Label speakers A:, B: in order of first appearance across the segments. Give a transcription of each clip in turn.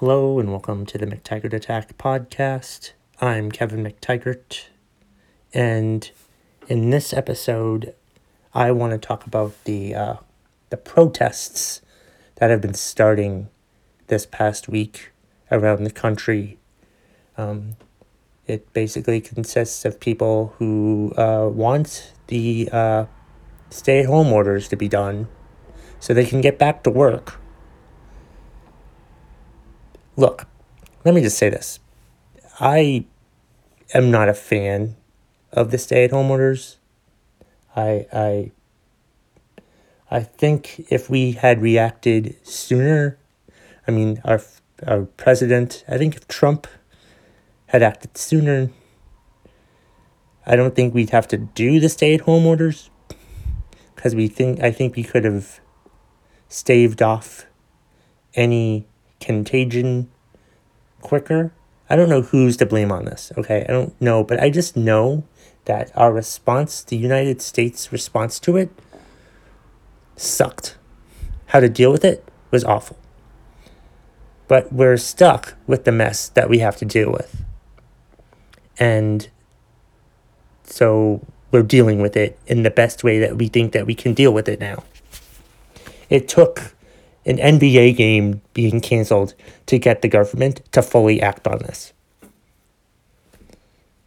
A: Hello and welcome to the McTaggart Attack podcast. I'm Kevin McTaggart, and in this episode, I want to talk about the uh, the protests that have been starting this past week around the country. Um, it basically consists of people who uh, want the uh, stay at home orders to be done so they can get back to work Look, let me just say this. I am not a fan of the stay at home orders. I I I think if we had reacted sooner, I mean our our president, I think if Trump had acted sooner, I don't think we'd have to do the stay at home orders because we think I think we could have staved off any contagion quicker. I don't know who's to blame on this, okay? I don't know, but I just know that our response, the United States response to it, sucked. How to deal with it was awful. But we're stuck with the mess that we have to deal with. And so we're dealing with it in the best way that we think that we can deal with it now. It took an NBA game being canceled to get the government to fully act on this,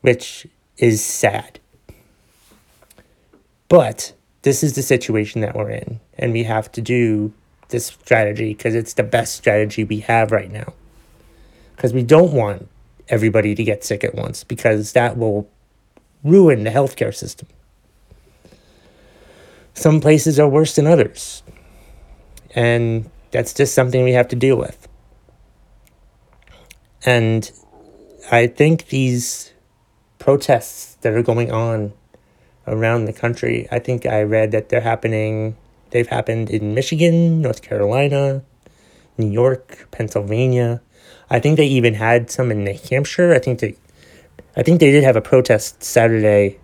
A: which is sad. But this is the situation that we're in, and we have to do this strategy because it's the best strategy we have right now. Because we don't want everybody to get sick at once, because that will ruin the healthcare system. Some places are worse than others. And that's just something we have to deal with. And I think these protests that are going on around the country, I think I read that they're happening, they've happened in Michigan, North Carolina, New York, Pennsylvania. I think they even had some in New Hampshire. I think they I think they did have a protest Saturday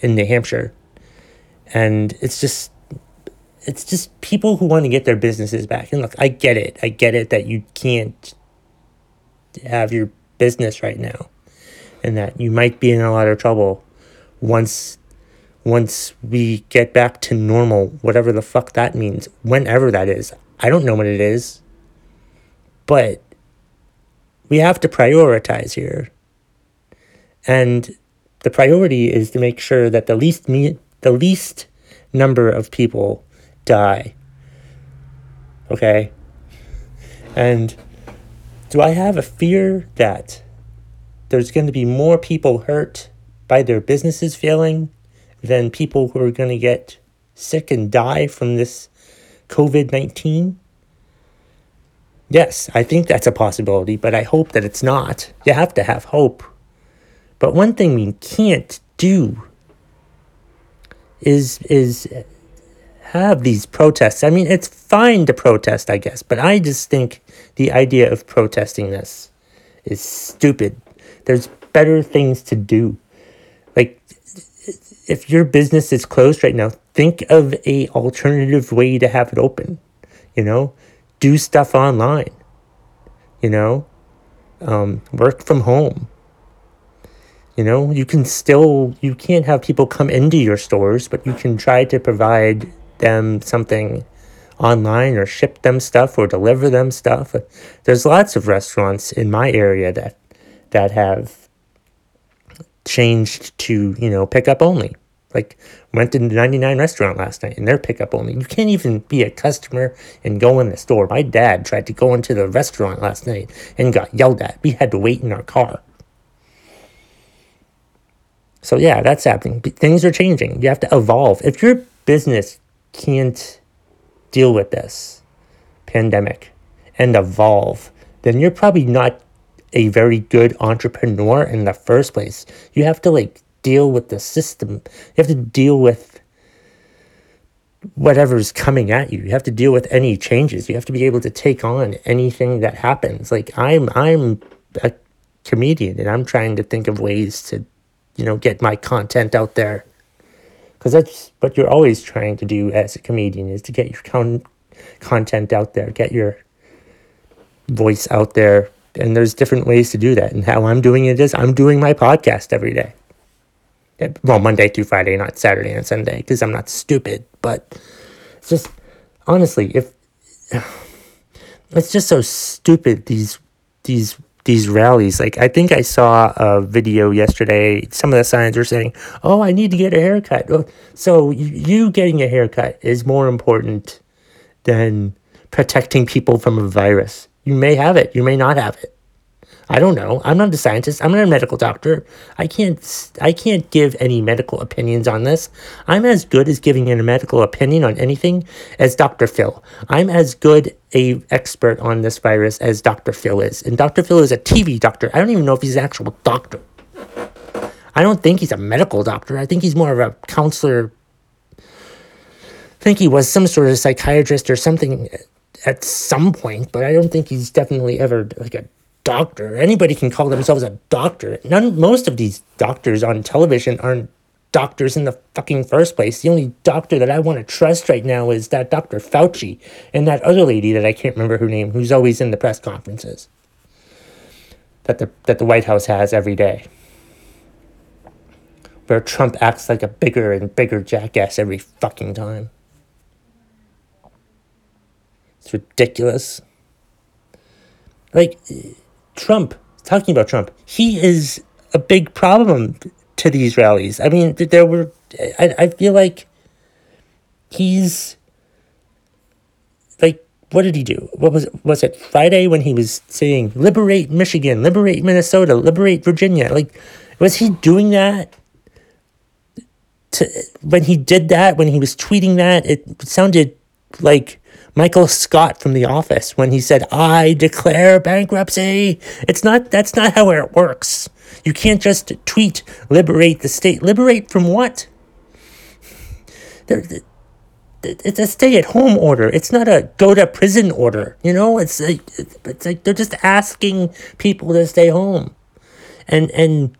A: in New Hampshire. And it's just it's just people who want to get their businesses back. And look, I get it. I get it that you can't have your business right now and that you might be in a lot of trouble once once we get back to normal, whatever the fuck that means, whenever that is. I don't know what it is. But we have to prioritize here. And the priority is to make sure that the least me the least number of people die. Okay? And do I have a fear that there's going to be more people hurt by their businesses failing than people who are going to get sick and die from this COVID 19? Yes, I think that's a possibility, but I hope that it's not. You have to have hope. But one thing we can't do is is have these protests. I mean, it's fine to protest, I guess, but I just think the idea of protesting this is stupid. There's better things to do. Like, if your business is closed right now, think of a alternative way to have it open. You know, do stuff online. You know, um, work from home. You know, you can still, you can't have people come into your stores, but you can try to provide them something online or ship them stuff or deliver them stuff. There's lots of restaurants in my area that that have changed to, you know, pickup only. Like went to the 99 restaurant last night and they're pickup only. You can't even be a customer and go in the store. My dad tried to go into the restaurant last night and got yelled at. We had to wait in our car. So yeah, that's happening. Things are changing. You have to evolve. If your business can't deal with this pandemic and evolve, then you're probably not a very good entrepreneur in the first place. You have to like deal with the system. You have to deal with whatever's coming at you. You have to deal with any changes. You have to be able to take on anything that happens. Like I'm I'm a comedian and I'm trying to think of ways to, you know, get my content out there because that's what you're always trying to do as a comedian is to get your con- content out there, get your voice out there. And there's different ways to do that. And how I'm doing it is I'm doing my podcast every day. Eh, well, Monday through Friday, not Saturday and Sunday, because I'm not stupid. But it's just, honestly, if it's just so stupid, these, these, these rallies. Like, I think I saw a video yesterday. Some of the signs were saying, Oh, I need to get a haircut. Oh, so, you getting a haircut is more important than protecting people from a virus. You may have it, you may not have it. I don't know. I'm not a scientist. I'm not a medical doctor. I can't I can't give any medical opinions on this. I'm as good as giving a medical opinion on anything as Dr. Phil. I'm as good a expert on this virus as Dr. Phil is. And Dr. Phil is a TV doctor. I don't even know if he's an actual doctor. I don't think he's a medical doctor. I think he's more of a counselor. I think he was some sort of psychiatrist or something at some point, but I don't think he's definitely ever like a doctor. Anybody can call themselves a doctor. None, most of these doctors on television aren't doctors in the fucking first place. The only doctor that I want to trust right now is that Dr. Fauci and that other lady that I can't remember her name, who's always in the press conferences that the that the White House has every day. Where Trump acts like a bigger and bigger jackass every fucking time. It's ridiculous. Like, Trump, talking about Trump, he is a big problem to these rallies. I mean, there were, I, I feel like he's, like, what did he do? What was? Was it Friday when he was saying, liberate Michigan, liberate Minnesota, liberate Virginia? Like, was he doing that? To, when he did that, when he was tweeting that, it sounded like Michael Scott from The Office when he said, I declare bankruptcy. It's not, that's not how it works. You can't just tweet, liberate the state. Liberate from what? It's a stay at home order. It's not a go to prison order. You know, it's like, it's like they're just asking people to stay home and, and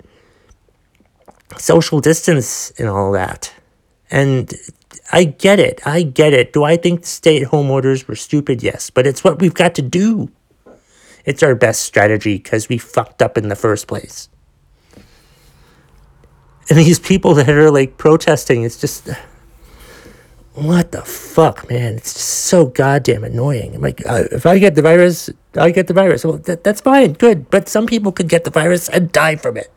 A: social distance and all that. And I get it. I get it. Do I think stay at home orders were stupid? Yes. But it's what we've got to do. It's our best strategy because we fucked up in the first place. And these people that are like protesting, it's just. What the fuck, man? It's just so goddamn annoying. I'm like, uh, if I get the virus, I get the virus. Well, that, that's fine, good. But some people could get the virus and die from it.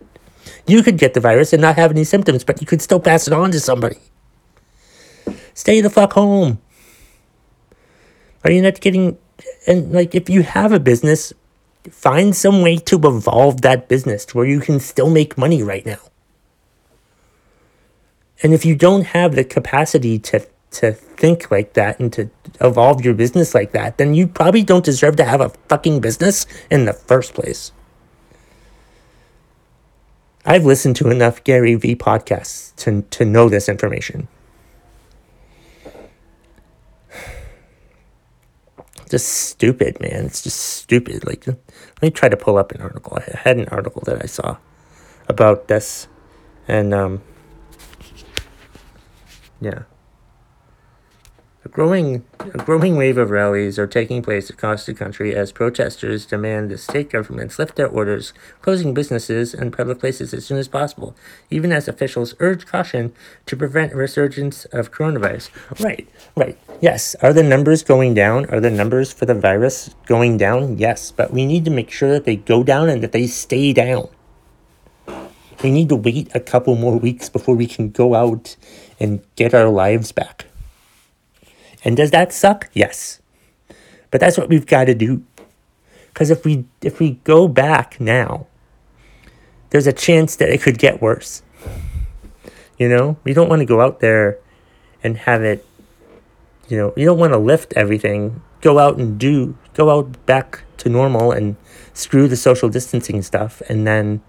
A: You could get the virus and not have any symptoms, but you could still pass it on to somebody. Stay the fuck home. Are you not getting. And, like, if you have a business, find some way to evolve that business to where you can still make money right now. And if you don't have the capacity to to think like that and to evolve your business like that, then you probably don't deserve to have a fucking business in the first place. I've listened to enough Gary Vee podcasts to, to know this information. Just stupid, man. It's just stupid. Like, let me try to pull up an article. I had an article that I saw about this, and um, yeah. A growing, a growing wave of rallies are taking place across the country as protesters demand the state governments lift their orders, closing businesses and public places as soon as possible, even as officials urge caution to prevent a resurgence of coronavirus. Right, right. Yes. Are the numbers going down? Are the numbers for the virus going down? Yes. But we need to make sure that they go down and that they stay down. We need to wait a couple more weeks before we can go out and get our lives back. And does that suck? Yes. But that's what we've got to do. Because if we if we go back now, there's a chance that it could get worse. You know, we don't want to go out there and have it. You know, you don't want to lift everything. Go out and do. Go out back to normal and screw the social distancing stuff, and then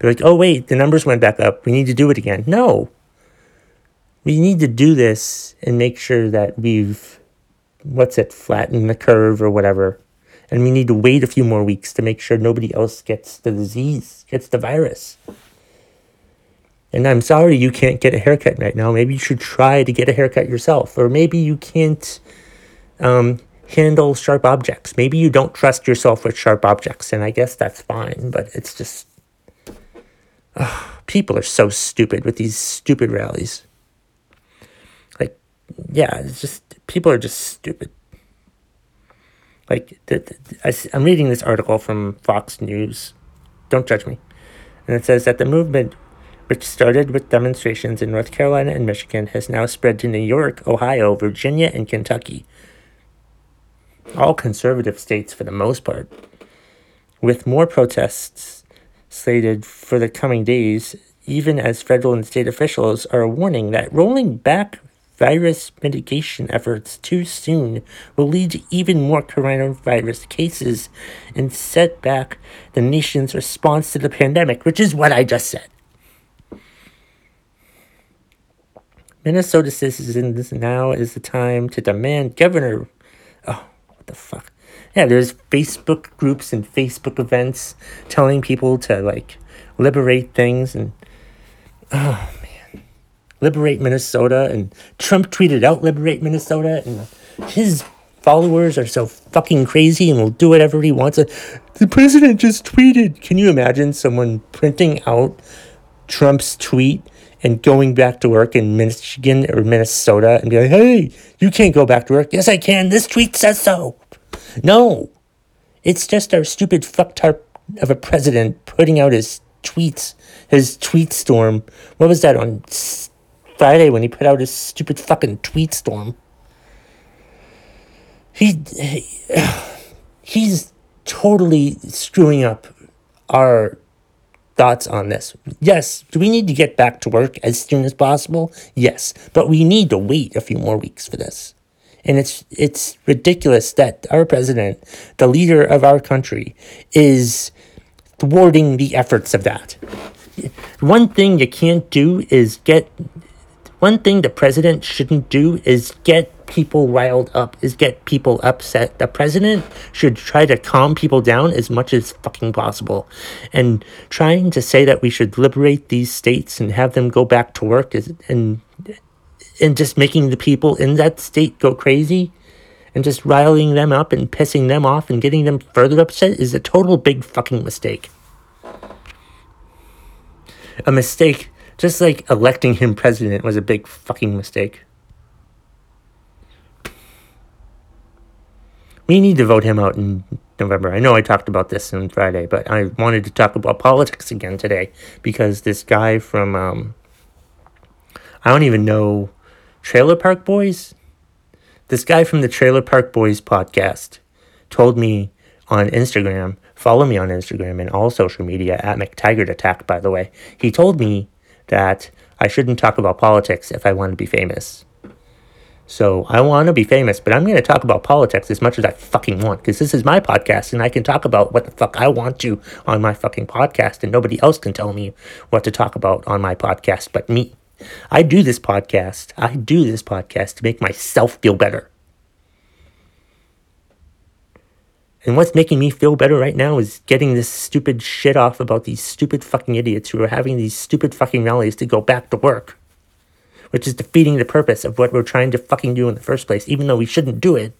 A: be like, oh wait, the numbers went back up. We need to do it again. No, we need to do this and make sure that we've, what's it, flattened the curve or whatever. And we need to wait a few more weeks to make sure nobody else gets the disease, gets the virus. And I'm sorry you can't get a haircut right now. Maybe you should try to get a haircut yourself. Or maybe you can't, um, handle sharp objects. Maybe you don't trust yourself with sharp objects, and I guess that's fine, but it's just. people are so stupid with these stupid rallies. Yeah, it's just. People are just stupid. Like, the, the, I'm reading this article from Fox News. Don't judge me. And it says that the movement which started with demonstrations in North Carolina and Michigan, has now spread to New York, Ohio, Virginia, and Kentucky. All conservative states for the most part. With more protests slated for the coming days, even as federal and state officials are warning that rolling back virus mitigation efforts too soon will lead to even more coronavirus cases and set back the nation's response to the pandemic, which is what I just said. Minnesota citizens now is the time to demand Governor. Oh, what the fuck? Yeah, there's Facebook groups and Facebook events telling people to like liberate things and liberate Minnesota. And Trump tweeted out liberate Minnesota, and his followers are so fucking crazy and will do whatever he wants. The president just tweeted. Can you imagine someone printing out Trump's tweet? and going back to work in Michigan or Minnesota and be like, hey, you can't go back to work. Yes, I can. This tweet says so. No. It's just our stupid fucktard of a president putting out his tweets, his tweet storm. What was that on Friday when he put out his stupid fucking tweet storm? He, he he's totally screwing up our thoughts on this. Yes, do we need to get back to work as soon as possible? Yes, but we need to wait a few more weeks for this. And it's it's ridiculous that our president, the leader of our country, is thwarting the efforts of that. One thing you can't do is get one thing the president shouldn't do is get people riled up, is get people upset. The president should try to calm people down as much as fucking possible. And trying to say that we should liberate these states and have them go back to work is and and just making the people in that state go crazy and just riling them up and pissing them off and getting them further upset is a total big fucking mistake. A mistake just like electing him president was a big fucking mistake. We need to vote him out in November. I know I talked about this on Friday, but I wanted to talk about politics again today because this guy from, um, I don't even know, Trailer Park Boys? This guy from the Trailer Park Boys podcast told me on Instagram, follow me on Instagram and all social media at McTaggart Attack, by the way. He told me that I shouldn't talk about politics if I want to be famous. So I want to be famous, but I'm going to talk about politics as much as I fucking want because this is my podcast and I can talk about what the fuck I want to on my fucking podcast and nobody else can tell me what to talk about on my podcast but me. I do this podcast. I do this podcast to make myself feel better. And what's making me feel better right now is getting this stupid shit off about these stupid fucking idiots who are having these stupid fucking rallies to go back to work. Which is defeating the purpose of what we're trying to fucking do in the first place, even though we shouldn't do it.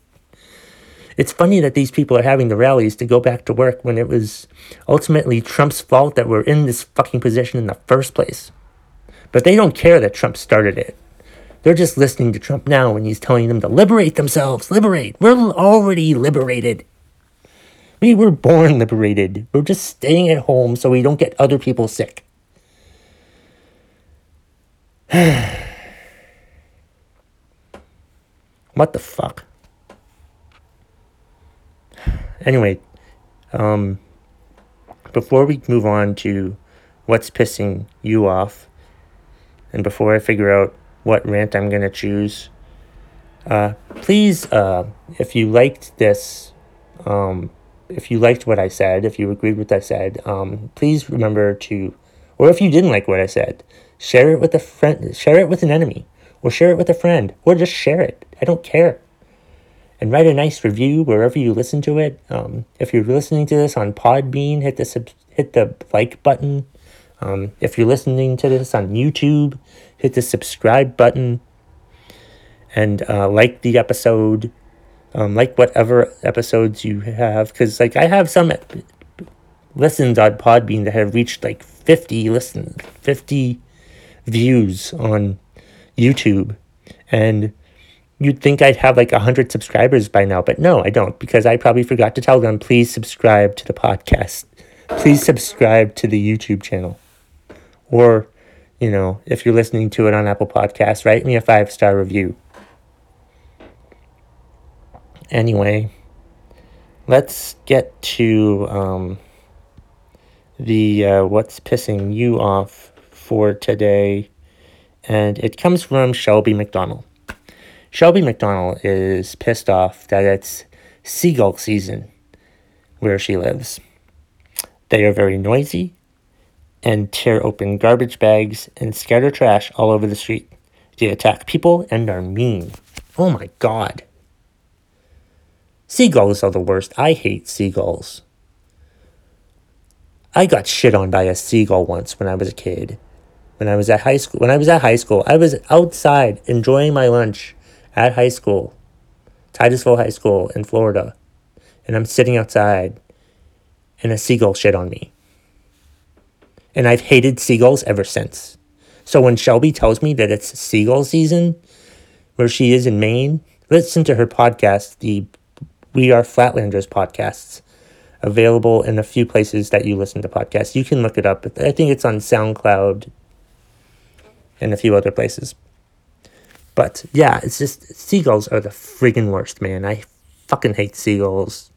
A: It's funny that these people are having the rallies to go back to work when it was ultimately Trump's fault that we're in this fucking position in the first place. But they don't care that Trump started it. They're just listening to Trump now when he's telling them to liberate themselves. Liberate. We're already liberated. We were born liberated. We're just staying at home so we don't get other people sick. what the fuck? Anyway, um, before we move on to what's pissing you off, and before I figure out what rant I'm going to choose, uh, please, uh, if you liked this, um, if you liked what I said, if you agreed with what I said, um, please remember to, or if you didn't like what I said, share it with a friend, share it with an enemy, or share it with a friend, or just share it. I don't care. And write a nice review wherever you listen to it. Um, if you're listening to this on Podbean, hit the sub- hit the like button. Um, if you're listening to this on YouTube, hit the subscribe button and uh, like the episode Um, like whatever episodes you have, because like I have some listens on Podbean that have reached like 50 listens, 50 views on YouTube. And you'd think I'd have like 100 subscribers by now, but no, I don't because I probably forgot to tell them please subscribe to the podcast. Please subscribe to the YouTube channel. Or, you know, if you're listening to it on Apple Podcasts, write me a five star review. Anyway, let's get to um, the uh, what's pissing you off for today, and it comes from Shelby McDonald. Shelby McDonald is pissed off that it's seagull season where she lives. They are very noisy and tear open garbage bags and scatter trash all over the street. They attack people and are mean. Oh my god. Seagulls are the worst. I hate seagulls. I got shit on by a seagull once when I was a kid. When I was at high school, when I was at high school, I was outside enjoying my lunch at high school, Titusville High School in Florida, and I'm sitting outside, and a seagull shit on me. And I've hated seagulls ever since. So when Shelby tells me that it's seagull season, where she is in Maine, listen to her podcast, the We Are Flatlanders podcasts available in a few places that you listen to podcasts. You can look it up. I think it's on SoundCloud and a few other places. But yeah, it's just seagulls are the friggin' worst, man. I fucking hate seagulls.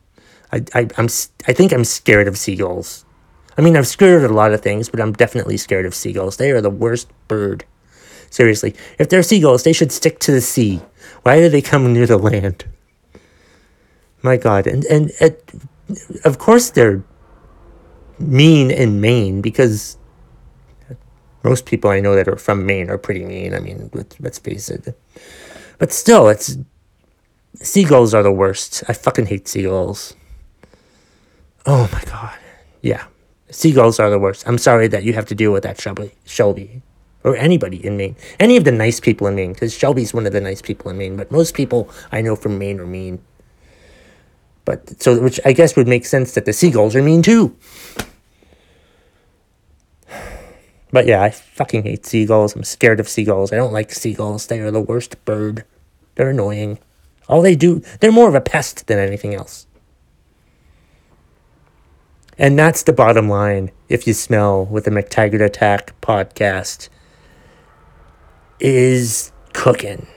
A: I, I I'm I think I'm scared of seagulls. I mean, I'm scared of a lot of things, but I'm definitely scared of seagulls. They are the worst bird. Seriously, if they're seagulls, they should stick to the sea. Why do they come near the land? My God, and and it, of course they're mean in Maine because most people I know that are from Maine are pretty mean. I mean, let's, let's face it. But still, it's seagulls are the worst. I fucking hate seagulls. Oh my god. Yeah. Seagulls are the worst. I'm sorry that you have to deal with that, Shelby. Shelby. Or anybody in Maine. Any of the nice people in Maine, because Shelby's one of the nice people in Maine, but most people I know from Maine are mean. But so, which I guess would make sense that the seagulls are mean too. But yeah, I fucking hate seagulls. I'm scared of seagulls. I don't like seagulls. They are the worst bird. They're annoying. All they do, they're more of a pest than anything else. And that's the bottom line, if you smell, with the McTaggart Attack podcast, is cooking.